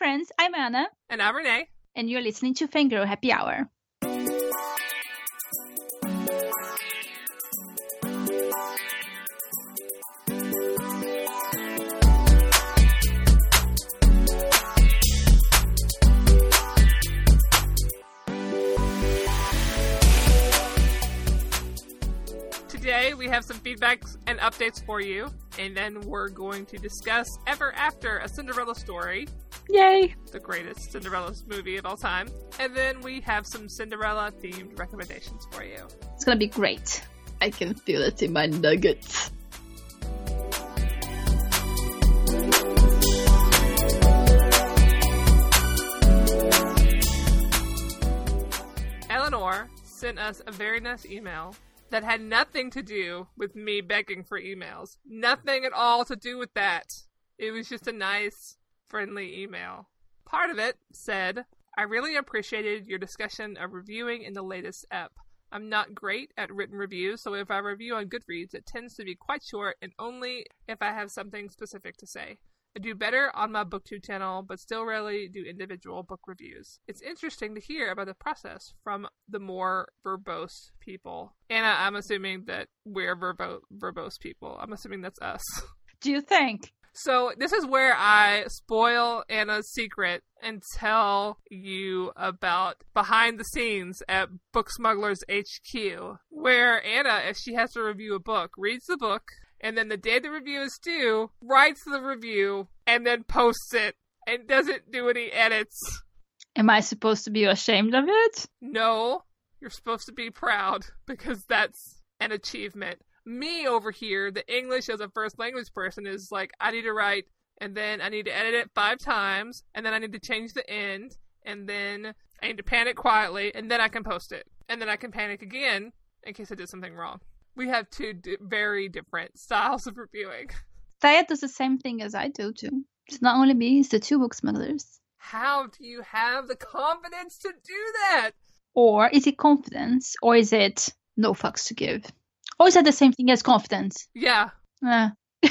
friends. I'm Ana. And I'm Renay. And you're listening to Fangirl Happy Hour. Today we have some feedbacks and updates for you, and then we're going to discuss Ever After, a Cinderella story. Yay! The greatest Cinderella movie of all time. And then we have some Cinderella themed recommendations for you. It's gonna be great. I can feel it in my nuggets. Eleanor sent us a very nice email that had nothing to do with me begging for emails. Nothing at all to do with that. It was just a nice, friendly email. Part of it said, I really appreciated your discussion of reviewing in the latest ep. I'm not great at written reviews, so if I review on Goodreads, it tends to be quite short and only if I have something specific to say. I do better on my BookTube channel, but still rarely do individual book reviews. It's interesting to hear about the process from the more verbose people. Ana, I'm assuming that we're verbo- verbose people. I'm assuming that's us. Do you think? So this is where I spoil Ana's secret and tell you about behind the scenes at Book Smugglers HQ, where Ana, if she has to review a book, reads the book, and then the day the review is due, writes the review, and then posts it, and doesn't do any edits. Am I supposed to be ashamed of it? No, you're supposed to be proud because that's an achievement. Me over here, the English as a first language person is like, I need to write, and then I need to edit it five times, and then I need to change the end, and then I need to panic quietly, and then I can post it. And then I can panic again in case I did something wrong we have two di- very different styles of reviewing. Thea does the same thing as I do too. It's not only me; it's the two book smugglers. How do you have the confidence to do that? Or is it confidence, or is it no fucks to give? Or is that the same thing as confidence? Yeah. Uh.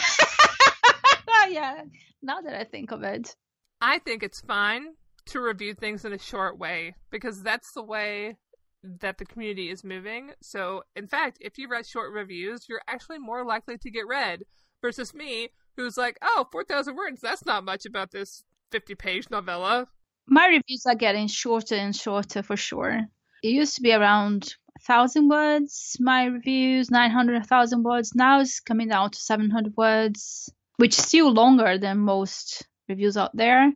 yeah. Now that I think of it, I think it's fine to review things in a short way because that's the way that the community is moving. So, in fact, if you write short reviews, you're actually more likely to get read versus me, who's like, oh, 4,000 words, that's not much about this 50 page novella. My reviews are getting shorter and shorter for sure. It used to be around 1,000 words, my reviews, 900, 1,000 words. Now it's coming down to 700 words, which is still longer than most reviews out there.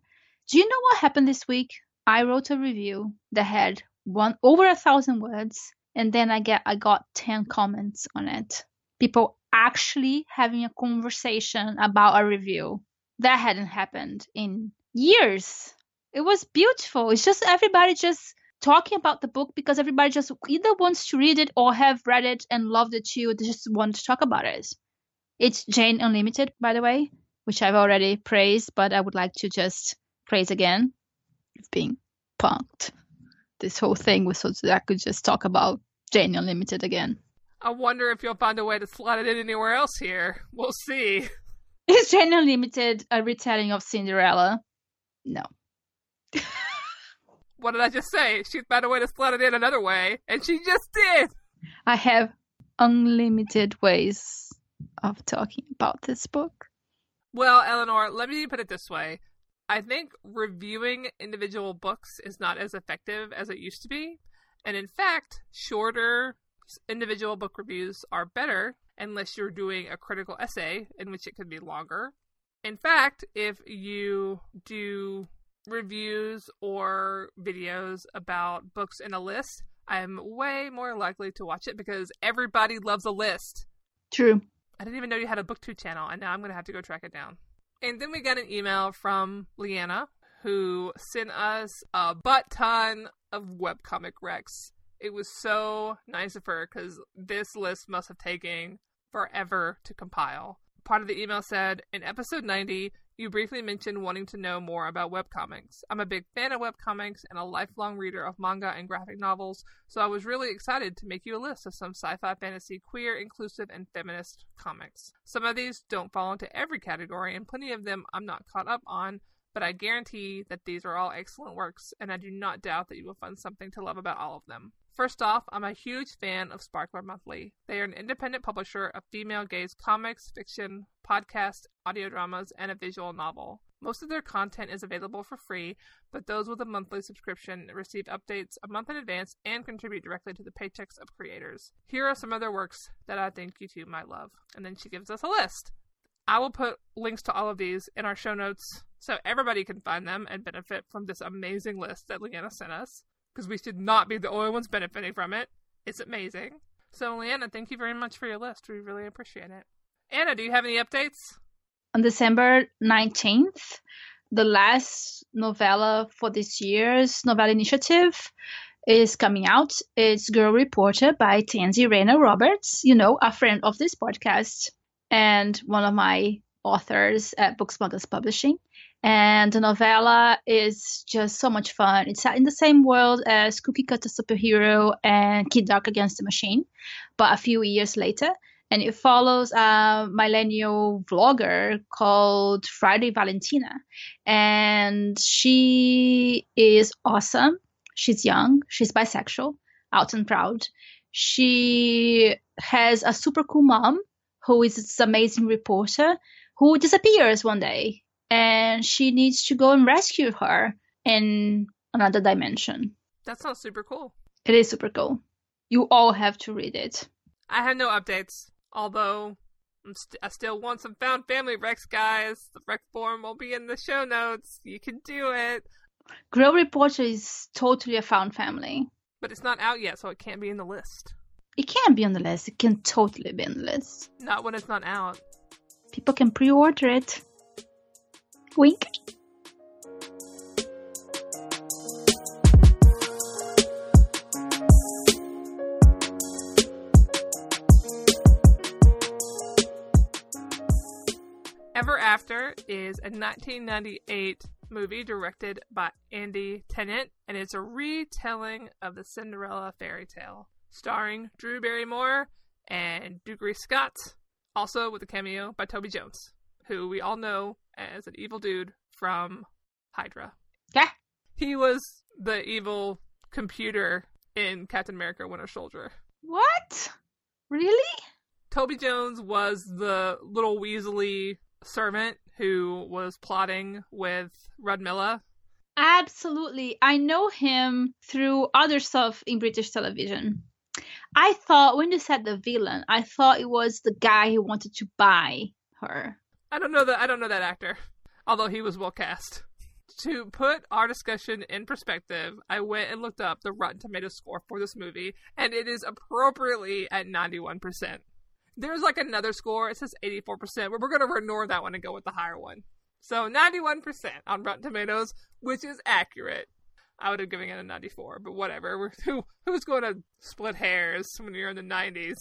Do you know what happened this week? I wrote a review that had one over a thousand words and then i get i got 10 comments on it people actually having a conversation about a review that hadn't happened in years it was beautiful it's just everybody just talking about the book because everybody just either wants to read it or have read it and loved it too they just want to talk about it it's jane unlimited by the way which i've already praised but i would like to just praise again being punked this whole thing was so that I could just talk about Jane Unlimited again. I wonder if you'll find a way to slot it in anywhere else here. We'll see. Is Jane Unlimited a retelling of Cinderella? No. what did I just say? She'd find a way to slot it in another way, and she just did! I have unlimited ways of talking about this book. Well, Eleanor, let me put it this way. I think reviewing individual books is not as effective as it used to be. And in fact, shorter individual book reviews are better unless you're doing a critical essay, in which it could be longer. In fact, if you do reviews or videos about books in a list, I'm way more likely to watch it because everybody loves a list. True. I didn't even know you had a booktube channel, and now I'm going to have to go track it down. And then we got an email from Leanna who sent us a butt ton of webcomic recs. It was so nice of her because this list must have taken forever to compile. Part of the email said In episode 90, you briefly mentioned wanting to know more about webcomics. I'm a big fan of webcomics and a lifelong reader of manga and graphic novels, so I was really excited to make you a list of some sci fi, fantasy, queer, inclusive, and feminist comics. Some of these don't fall into every category, and plenty of them I'm not caught up on, but I guarantee that these are all excellent works, and I do not doubt that you will find something to love about all of them. First off, I'm a huge fan of Sparkler Monthly. They are an independent publisher of female gaze comics, fiction, podcasts, audio dramas, and a visual novel. Most of their content is available for free, but those with a monthly subscription receive updates a month in advance and contribute directly to the paychecks of creators. Here are some of their works that I think you two might love. And then she gives us a list. I will put links to all of these in our show notes so everybody can find them and benefit from this amazing list that Leanna sent us because we should not be the only ones benefiting from it. It's amazing. So, Leanna, thank you very much for your list. We really appreciate it. Anna, do you have any updates? On December 19th, the last novella for this year's novella initiative is coming out. It's Girl Reporter by Tansy Rayner Roberts, you know, a friend of this podcast and one of my authors at Books Publishing and the novella is just so much fun. It's in the same world as Cookie Cutter Superhero and Kid Dark Against the Machine, but a few years later. And it follows a millennial vlogger called Friday Valentina. And she is awesome. She's young, she's bisexual, out and proud. She has a super cool mom who is this amazing reporter who disappears one day and she needs to go and rescue her in another dimension. That sounds super cool. It is super cool. You all have to read it. I have no updates, although st- i still want some found family Rex, guys. The Rex form will be in the show notes. You can do it. Girl Reporter is totally a found family. But it's not out yet, so it can't be in the list. It can be on the list. It can totally be on the list. Not when it's not out. People can pre order it. Wink. Ever After is a 1998 movie directed by Andy Tennant, and it's a retelling of the Cinderella fairy tale, starring Drew Barrymore and Dougray Scott, also with a cameo by Toby Jones, who we all know as an evil dude from Hydra. Yeah. He was the evil computer in Captain America Winter Soldier. What? Really? Toby Jones was the little Weasley servant who was plotting with Rodmilla. Absolutely. I know him through other stuff in British television. I thought when you said the villain, I thought it was the guy who wanted to buy her. I don't know that I don't know that actor, although he was well cast. To put our discussion in perspective, I went and looked up the Rotten Tomatoes score for this movie, and it is appropriately at 91%. There's like another score, it says 84%, but we're going to ignore that one and go with the higher one. So 91% on Rotten Tomatoes, which is accurate. I would have given it a 94, but whatever. Who, who's going to split hairs when you're in the 90s?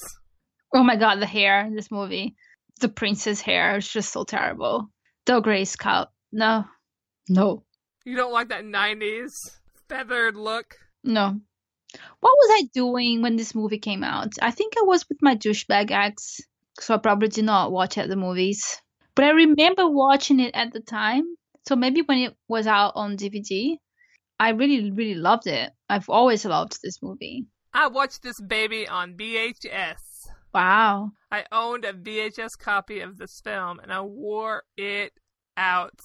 Oh my god, the hair in this movie the prince's hair is just so terrible. The gray scalp. No. No. You don't like that 90s feathered look? No. What was I doing when this movie came out? I think I was with my douchebag ex, so I probably did not watch it at the movies. But I remember watching it at the time. So maybe when it was out on DVD, I really, really loved it. I've always loved this movie. I watched this baby on VHS. Wow. I owned a VHS copy of this film and I wore it out.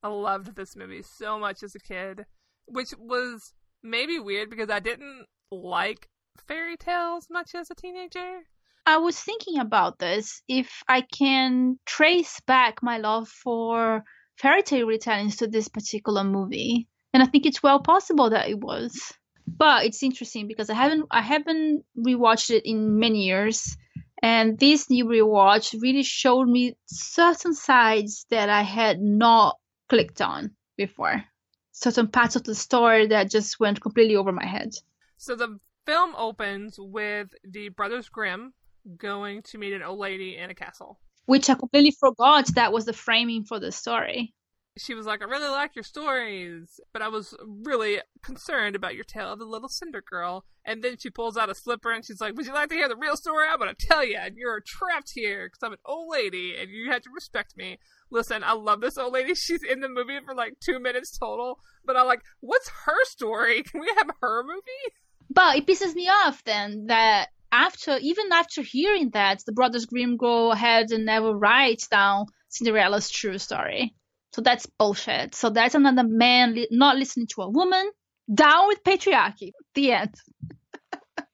I loved this movie so much as a kid, which was maybe weird because I didn't like fairy tales much as a teenager. I was thinking about this if I can trace back my love for fairy tale retellings to this particular movie. And I think it's well possible that it was but it's interesting because I haven't I haven't rewatched it in many years, and this new rewatch really showed me certain sides that I had not clicked on before, certain parts of the story that just went completely over my head. So the film opens with the Brothers Grimm going to meet an old lady in a castle. Which I completely forgot that was the framing for the story. She was like, I really like your stories, but I was really concerned about your tale of the little cinder girl. And then she pulls out a slipper and she's like, Would you like to hear the real story? I'm going to tell you. And you're trapped here because I'm an old lady and you have to respect me. Listen, I love this old lady. She's in the movie for like two minutes total, but I'm like, What's her story? Can we have her movie? But it pisses me off then that after, even after hearing that, the Brothers Grimm go ahead and never write down Cinderella's true story. So that's bullshit. So that's another man li- not listening to a woman. Down with patriarchy. The end.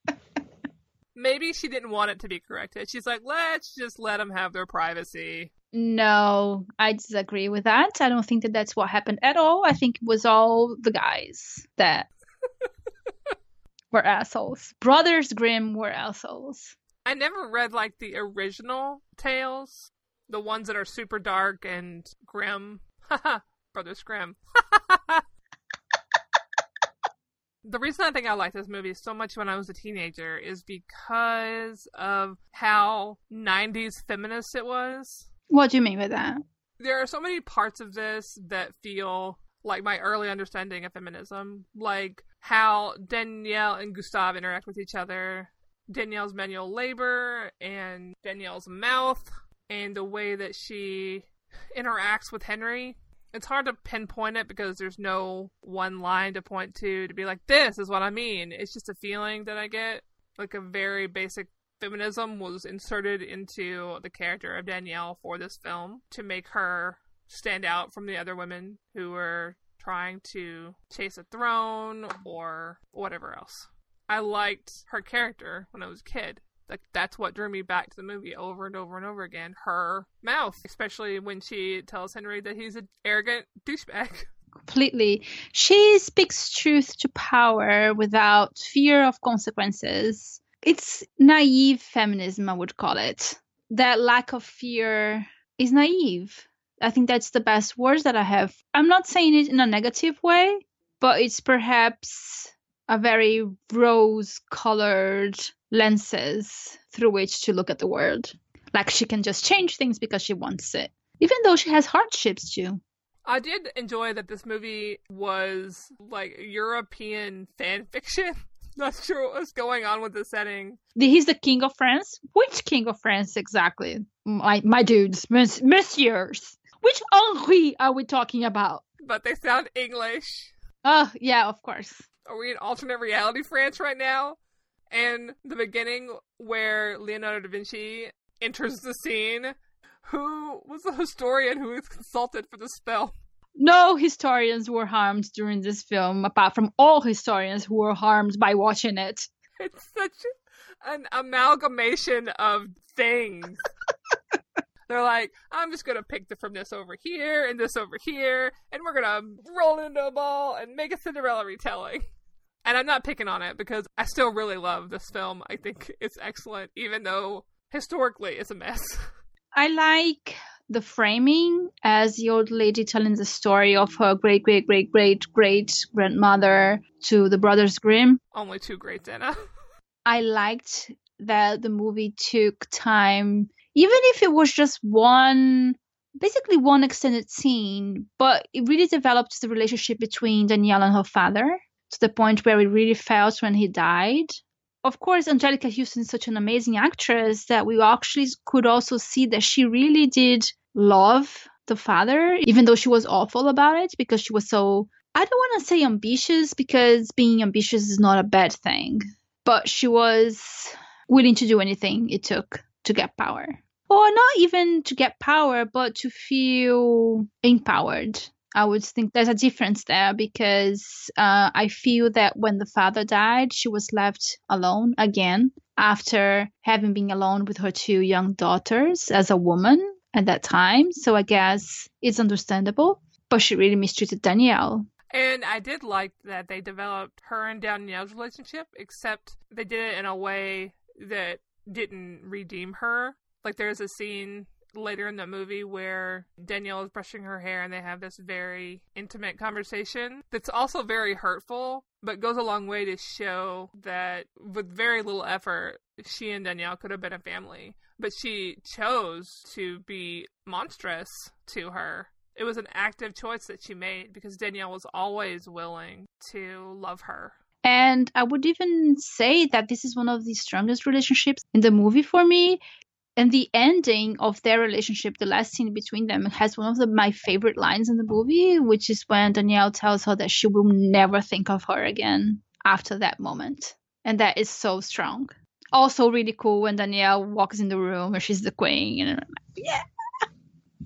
Maybe she didn't want it to be corrected. She's like, let's just let them have their privacy. No, I disagree with that. I don't think that that's what happened at all. I think it was all the guys that were assholes. Brothers Grimm were assholes. I never read like the original tales, the ones that are super dark and grim. Haha, Brothers Grimm. the reason I think I like this movie so much when I was a teenager is because of how 90s feminist it was. What do you mean by that? There are so many parts of this that feel like my early understanding of feminism, like how Danielle and Gustave interact with each other, Danielle's manual labor, and Danielle's mouth, and the way that she interacts with Henry. It's hard to pinpoint it because there's no one line to point to to be like, this is what I mean. It's just a feeling that I get. Like a very basic feminism was inserted into the character of Danielle for this film to make her stand out from the other women who were trying to chase a throne or whatever else. I liked her character when I was a kid. Like that's what drew me back to the movie over and over and over again. Her mouth, especially when she tells Henry that he's an arrogant douchebag. Completely. She speaks truth to power without fear of consequences. It's naive feminism, I would call it. That lack of fear is naive. I think that's the best words that I have. I'm not saying it in a negative way, but it's perhaps a very rose colored lenses through which to look at the world. Like she can just change things because she wants it, even though she has hardships too. I did enjoy that this movie was like European fan fiction. Not sure what was going on with the setting. He's the king of France. Which king of France exactly? My my dudes, messieurs. Which Henri are we talking about? But they sound English. Oh yeah, of course. Are we in alternate reality France right now? And the beginning where Leonardo da Vinci enters the scene. Who was the historian who was consulted for the spell? No historians were harmed during this film, apart from all historians who were harmed by watching it. It's such an amalgamation of things. They're like, I'm just gonna pick the, from this over here and this over here, and we're gonna roll it into a ball and make a Cinderella retelling. And I'm not picking on it because I still really love this film. I think it's excellent, even though historically it's a mess. I like the framing as the old lady telling the story of her great great great great great grandmother to the brothers Grimm. Only two greats, Ana. I liked that the movie took time, even if it was just one, basically one extended scene, but it really developed the relationship between Danielle and her father to the point where it really felt when he died. Of course, Anjelica Huston is such an amazing actress that we actually could also see that she really did love the father, even though she was awful about it because she was so, I don't want to say ambitious because being ambitious is not a bad thing, but she was willing to do anything it took to get power. Or not even to get power, but to feel empowered. I would think there's a difference there because uh, I feel that when the father died, she was left alone again after having been alone with her two young daughters as a woman at that time. So I guess it's understandable. But she really mistreated Danielle. And I did like that they developed her and Danielle's relationship, except they did it in a way that didn't redeem her. Like there's a scene later in the movie where Danielle is brushing her hair and they have this very intimate conversation that's also very hurtful, but goes a long way to show that with very little effort, she and Danielle could have been a family. But she chose to be monstrous to her it was an active choice that she made because Danielle was always willing to love her. And I would even say that this is one of the strongest relationships in the movie for me. And the ending of their relationship, the last scene between them, has one of the, my favorite lines in the movie, which is when Danielle tells her that she will never think of her again after that moment. And that is so strong. Also, really cool when Danielle walks in the room and she's the queen. And like, yeah.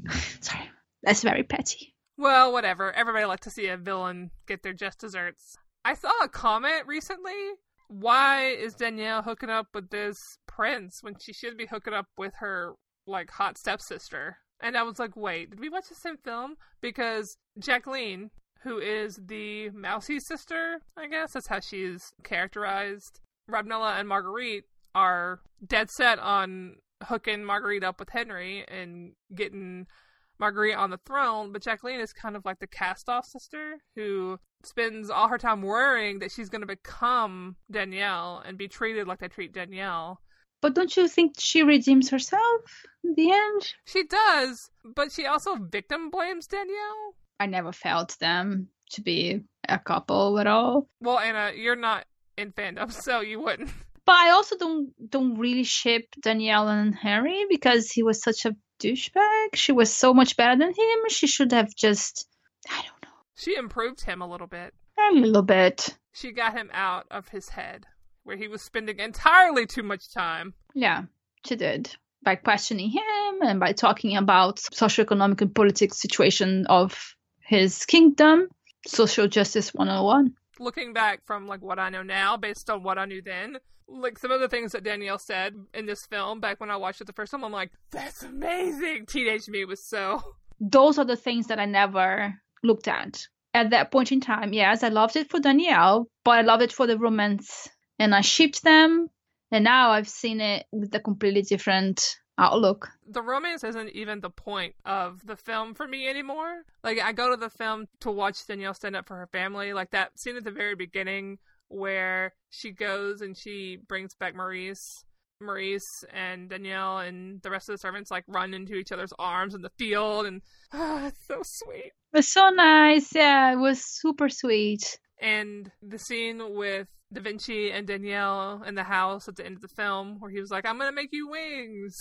Sorry, that's very petty. Well, whatever. Everybody likes to see a villain get their just desserts. I saw a comment recently. Why is Danielle hooking up with this prince when she should be hooking up with her like hot stepsister? And I was like, wait, did we watch the same film? Because Jacqueline, who is the mousy sister, I guess that's how she's characterized. Rodmilla and Marguerite are dead set on hooking Marguerite up with Henry and getting Marguerite on the throne, but Jacqueline is kind of like the cast off sister who spends all her time worrying that she's going to become Danielle and be treated like they treat Danielle. But don't you think she redeems herself in the end? She does, but she also victim blames Danielle. I never felt them to be a couple at all. Well, Ana, you're not in fandom, so you wouldn't. But I also don't don't really ship Danielle and Henry because he was such a douchebag. She was so much better than him. She should have just I don't know. She improved him a little bit. A little bit. She got him out of his head, where he was spending entirely too much time. Yeah, she did. By questioning him and by talking about socioeconomic and political situation of his kingdom. Social justice 101. Looking back from like what I know now based on what I knew then, like some of the things that Danielle said in this film back when I watched it the first time, I'm like, that's amazing. Teenage me was so. Those are the things that I never looked at. At that point in time, yes, I loved it for Danielle, but I loved it for the romance. And I shipped them. And now I've seen it with a completely different outlook. The romance isn't even the point of the film for me anymore. Like, I go to the film to watch Danielle stand up for her family. Like, that scene at the very beginning where she goes and she brings back Maurice. Maurice and Danielle and the rest of the servants like run into each other's arms in the field, and oh, it's so sweet. It was so nice. Yeah, it was super sweet. And the scene with Da Vinci and Danielle in the house at the end of the film, where he was like, "I'm gonna make you wings,"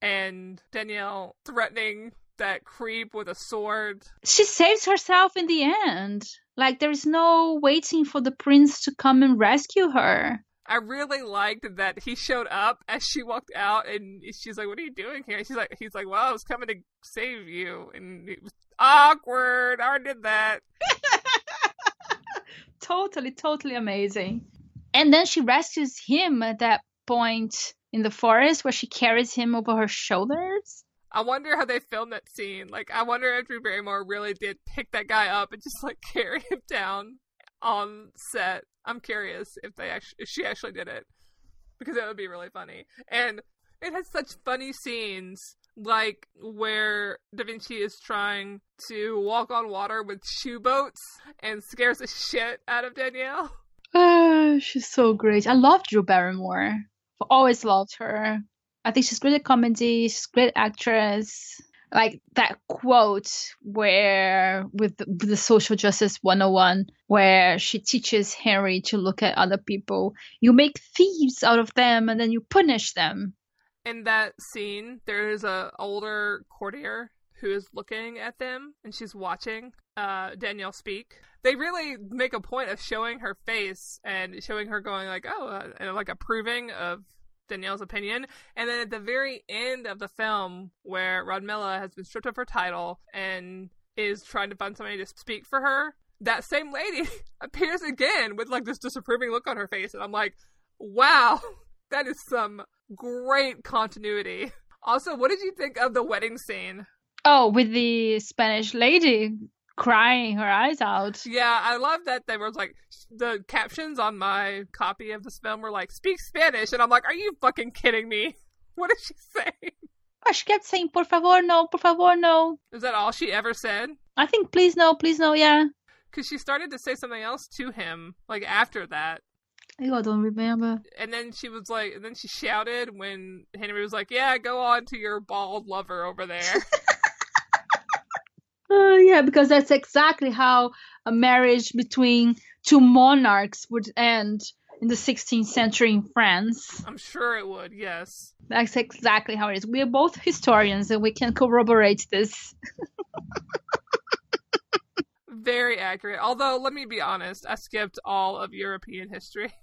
and Danielle threatening that creep with a sword. She saves herself in the end. Like there is no waiting for the prince to come and rescue her. I really liked that he showed up as she walked out, and she's like, "What are you doing here?" And she's like, "He's like, well, I was coming to save you," and it was awkward. I already did that. totally, totally amazing. And then she rescues him at that point in the forest where she carries him over her shoulders. I wonder how they filmed that scene. Like, I wonder if Drew Barrymore really did pick that guy up and just like carry him down on set. I'm curious if they actually, if she actually did it, because that would be really funny. And it has such funny scenes, like where Da Vinci is trying to walk on water with shoe boats and scares the shit out of Danielle. Oh, she's so great. I love Drew Barrymore. I've always loved her. I think she's great at comedy. She's great actress. Like that quote where with the, with the social justice 101 where she teaches Henry to look at other people. You make thieves out of them and then you punish them. In that scene, there's a older courtier who is looking at them and she's watching uh, Danielle speak. They really make a point of showing her face and showing her going like, oh, uh, and like approving of Danielle's opinion. And then at the very end of the film, where Rodmilla has been stripped of her title and is trying to find somebody to speak for her, that same lady appears again with like this disapproving look on her face. And I'm like, wow, that is some great continuity. Also, what did you think of the wedding scene? Oh, with the Spanish lady crying her eyes out. Yeah, I love that they were like the captions on my copy of this film were like "speak Spanish," and I'm like, "Are you fucking kidding me? What did she say?" Oh, she kept saying "por favor no, por favor no." Is that all she ever said? I think "please no, please no." Yeah. Because she started to say something else to him, like after that. I don't remember. And then she was like, and then she shouted when Henry was like, "Yeah, go on to your bald lover over there." Uh, yeah, because that's exactly how a marriage between two monarchs would end in the 16th century in France. I'm sure it would, yes. That's exactly how it is. We are both historians and we can corroborate this. Very accurate. Although, let me be honest, I skipped all of European history.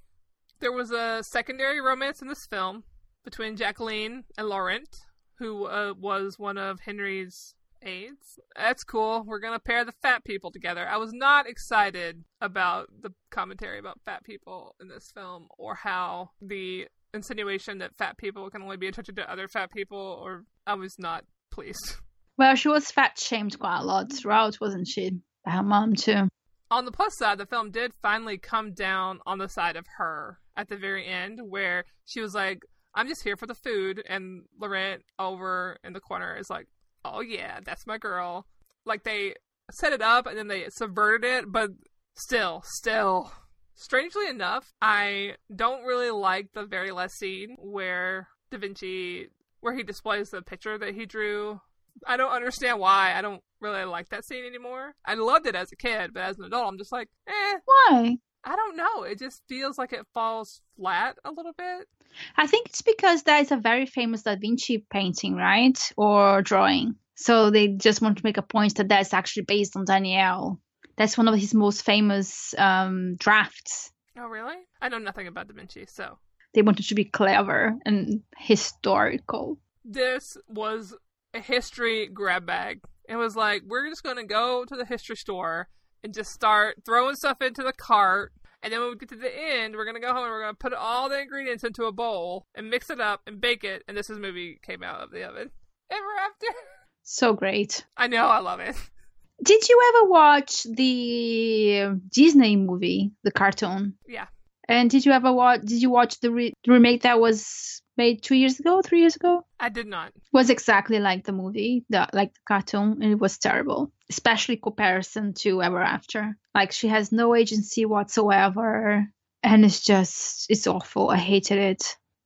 There was a secondary romance in this film between Jacqueline and Laurent, who uh, was one of Henry's aides. That's cool. We're going to pair the fat people together. I was not excited about the commentary about fat people in this film or how the insinuation that fat people can only be attracted to other fat people, or I was not pleased. Well, she was fat shamed quite a lot throughout, wasn't she? By her mom, too. On the plus side, the film did finally come down on the side of her at the very end, where she was like, I'm just here for the food. And Laurent over in the corner is like, oh yeah, that's my girl. Like they set it up and then they subverted it, but still, still. Strangely enough, I don't really like the very last scene where Da Vinci, where he displays the picture that he drew. I don't understand why. I don't really like that scene anymore. I loved it as a kid, but as an adult, I'm just like, eh. Why? I don't know. It just feels like it falls flat a little bit. I think it's because that is a very famous Da Vinci painting, right? Or drawing. So they just want to make a point that that's actually based on Danielle. That's one of his most famous um, drafts. Oh, really? I know nothing about Da Vinci, so. They wanted to be clever and historical. This was a history grab bag. It was like, we're just going to go to the history store and just start throwing stuff into the cart. And then when we get to the end, we're going to go home and we're going to put all the ingredients into a bowl and mix it up and bake it. And this is movie came out of the oven. Ever after. So great. I know, I love it. Did you ever watch the Disney movie, the cartoon? Yeah. And did you ever watch? Did you watch the, re- the remake that was made two years ago, three years ago? I did not. Was exactly like the movie, the like the cartoon, and it was terrible, especially comparison to Ever After. Like she has no agency whatsoever, and it's just it's awful. I hated it.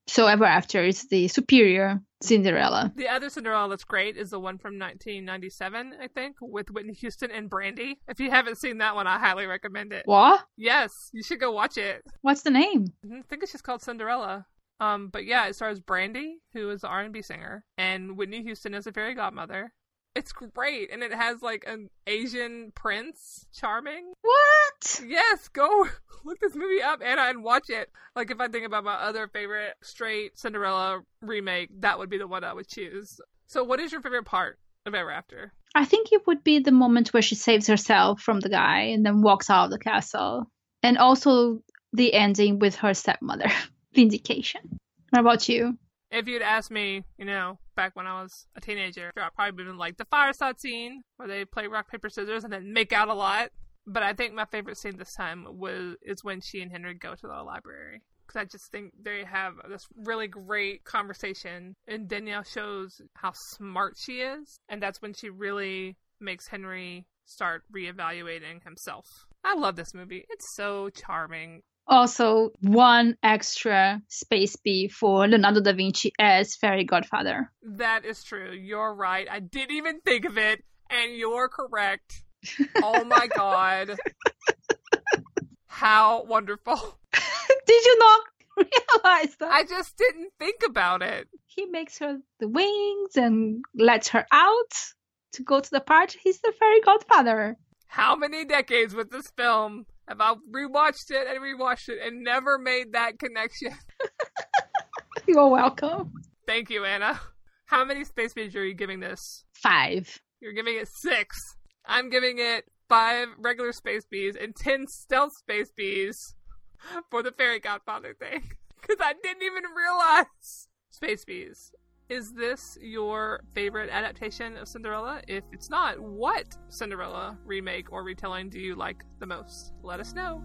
So Ever After is the superior Cinderella. The other Cinderella that's great is the one from 1997, I think, with Whitney Houston and Brandy. If you haven't seen that one, I highly recommend it. What? Yes, you should go watch it. What's the name? I think it's just called Cinderella. Um, but yeah, it stars Brandy, who is the R&B singer, and Whitney Houston as a fairy godmother. It's great, and it has like an Asian prince, charming. What? Yes, go look this movie up, Ana, and watch it. Like if I think about my other favorite straight Cinderella remake, that would be the one I would choose. So, what is your favorite part of Ever After? I think it would be the moment where she saves herself from the guy and then walks out of the castle, and also the ending with her stepmother. Vindication. What about you? If you'd asked me, you know, back when I was a teenager, I'd probably been like the fireside scene where they play rock paper scissors and then make out a lot. But I think my favorite scene this time was is when she and Henry go to the library because I just think they have this really great conversation, and Danielle shows how smart she is, and that's when she really makes Henry start reevaluating himself. I love this movie. It's so charming. Also, one extra space bee for Leonardo da Vinci as fairy godfather. That is true. You're right. I didn't even think of it, and you're correct. Oh my god. How wonderful. Did you not realize that? I just didn't think about it. He makes her the wings and lets her out to go to the party. He's the fairy godfather. How many decades with this film have I rewatched it and rewatched it and never made that connection? You're welcome. Thank you, Ana. How many space bees are you giving this? Five. You're giving it six. I'm giving it five regular space bees and ten stealth space bees for the fairy godfather thing. Because I didn't even realize. Space bees. Is this your favorite adaptation of Cinderella? If it's not, what Cinderella remake or retelling do you like the most? Let us know.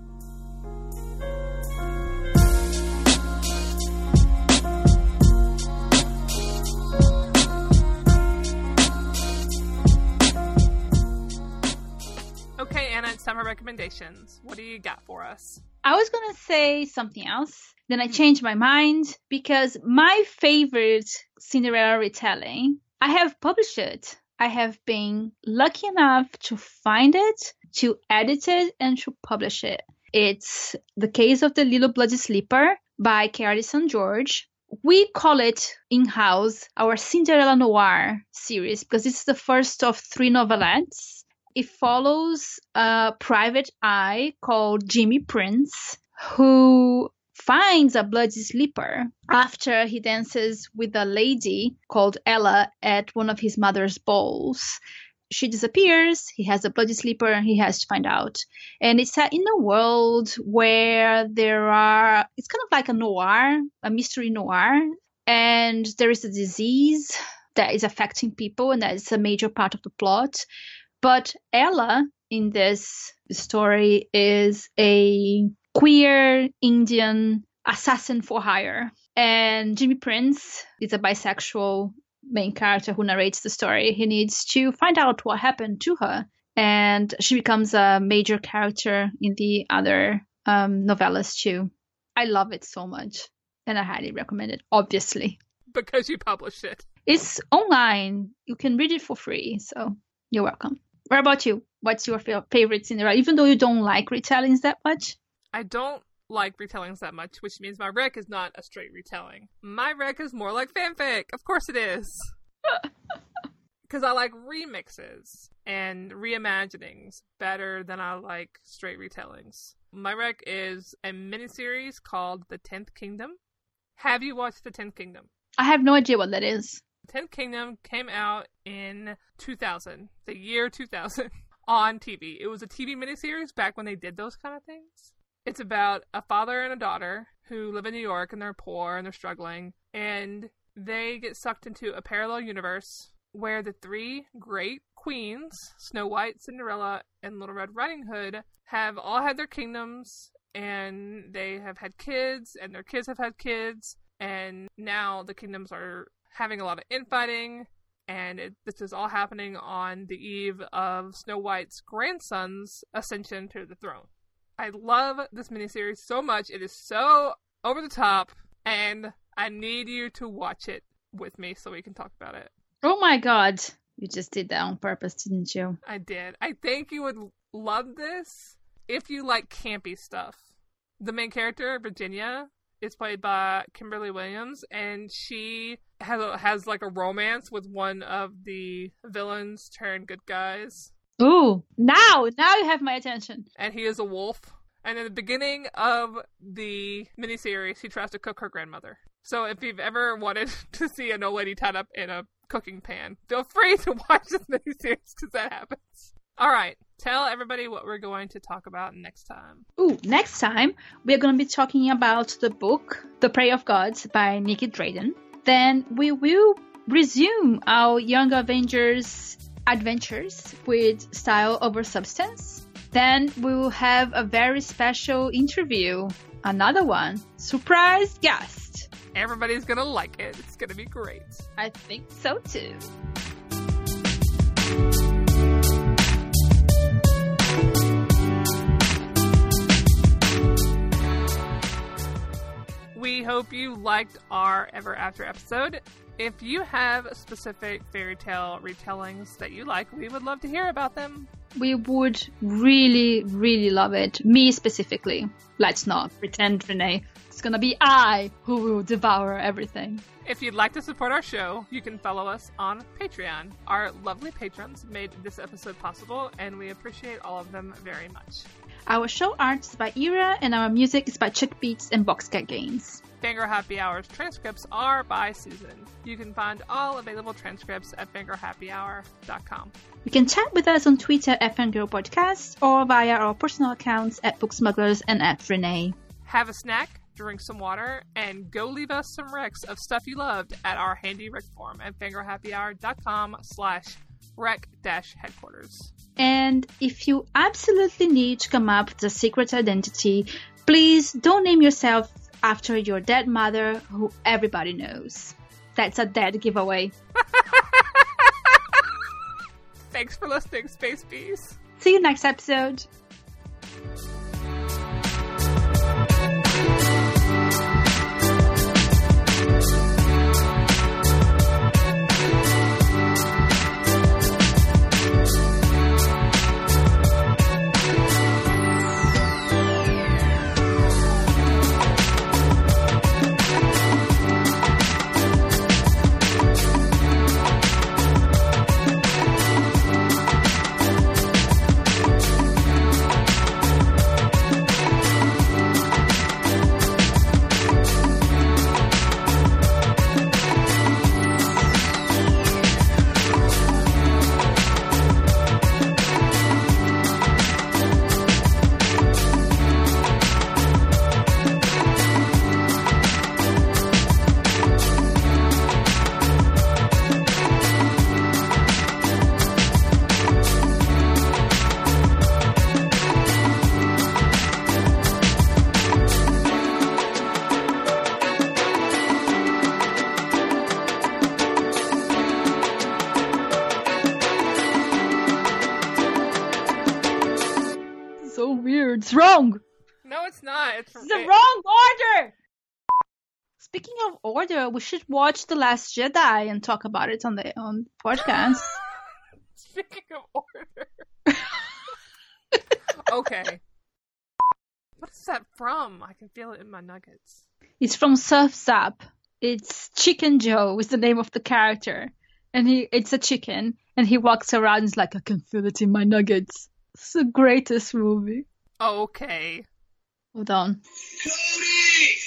Okay, Ana, it's time for recommendations. What do you got for us? I was going to say something else. Then I changed my mind because my favorite Cinderella retelling, I have published it. I have been lucky enough to find it, to edit it, and to publish it. It's The Case of the Little Bloody Sleeper by Carrie St. George. We call it in house our Cinderella Noir series because it's the first of three novelettes. It follows a private eye called Jimmy Prince who finds a bloody sleeper after he dances with a lady called Ella at one of his mother's balls. She disappears, he has a bloody sleeper, and he has to find out. And it's set in a world where there are, it's kind of like a noir, a mystery noir, and there is a disease that is affecting people, and that is a major part of the plot. But Ella in this story is a queer Indian assassin for hire. And Jimmy Prince is a bisexual main character who narrates the story. He needs to find out what happened to her. And she becomes a major character in the other um, novellas too. I love it so much. And I highly recommend it, obviously. Because you published it. It's online. You can read it for free. So you're welcome. What about you? What's your favorite Cinderella? Even though you don't like retellings that much? I don't like retellings that much, which means my rec is not a straight retelling. My rec is more like fanfic. Of course it is. Because I like remixes and reimaginings better than I like straight retellings. My rec is a miniseries called The Tenth Kingdom. Have you watched The Tenth Kingdom? I have no idea what that is. Tenth Kingdom came out in 2000, the year 2000, on TV. It was a TV miniseries back when they did those kind of things. It's about a father and a daughter who live in New York and they're poor and they're struggling, and they get sucked into a parallel universe where the three great queens, Snow White, Cinderella, and Little Red Riding Hood, have all had their kingdoms and they have had kids and their kids have had kids and now the kingdoms are having a lot of infighting and it, this is all happening on the eve of Snow White's grandson's ascension to the throne. I love this miniseries so much. It is so over the top, and I need you to watch it with me so we can talk about it. Oh my god. You just did that on purpose, didn't you? I did. I think you would love this if you like campy stuff. The main character, Virginia, is played by Kimberly Williams, and she has a, has like a romance with one of the villains turned good guys. Ooh, now, now you have my attention. And he is a wolf. And in the beginning of the miniseries, he tries to cook her grandmother. So if you've ever wanted to see an old lady tied up in a cooking pan, feel free to watch this miniseries because that happens. All right, tell everybody what we're going to talk about next time. Ooh, next time we're going to be talking about the book The Prey of Gods by Nicky Drayden. Then we will resume our Young Avengers adventures with style over substance. Then we will have a very special interview. Another one. Surprise guest. Everybody's gonna like it. It's gonna be great. I think so too. We hope you liked our Ever After episode. If you have specific fairy tale retellings that you like, we would love to hear about them. We would really, really love it. Me specifically. Let's not pretend, Renay. It's gonna be I who will devour everything. If you'd like to support our show, you can follow us on Patreon. Our lovely patrons made this episode possible, and we appreciate all of them very much. Our show art is by Ira, and our music is by Chick Beats and Boxcat Games. Fangirl Happy Hour's transcripts are by Susan. You can find all available transcripts at fangirlhappyhour.com. You can chat with us on Twitter at Fangirl Podcast or via our personal accounts at Booksmugglers and at Renee. Have a snack, drink some water, and go leave us some recs of stuff you loved at our handy rec form at fangirlhappyhour.com slash rec dash headquarters. And if you absolutely need to come up with a secret identity, please don't name yourself after your dead mother, who everybody knows. That's a dead giveaway. Thanks for listening, Space Bees. See you next episode. Should watch The Last Jedi and talk about it on the on podcast. Speaking of order. okay. What is that from? I can feel it in my nuggets. It's from Surf's Up. It's Chicken Joe is the name of the character, and he it's a chicken, and he walks around. And is like I can feel it in my nuggets. It's the greatest movie. Okay. Hold on. Cody!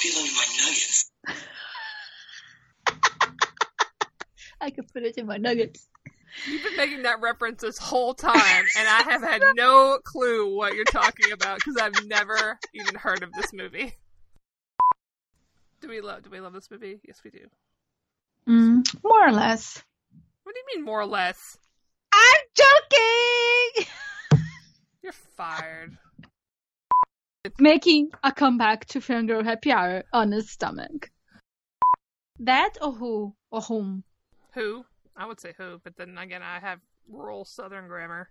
I can in my nuggets. I can put it in my nuggets. You've been making that reference this whole time, and I have had no clue what you're talking about because I've never even heard of this movie. Do we love? Do we love this movie? Yes, we do. Mm, more or less. What do you mean, more or less? I'm joking. You're fired. Making a comeback to Fangirl Happy Hour on his stomach. That or who or whom? Who? I would say who, but then again, I have rural Southern grammar.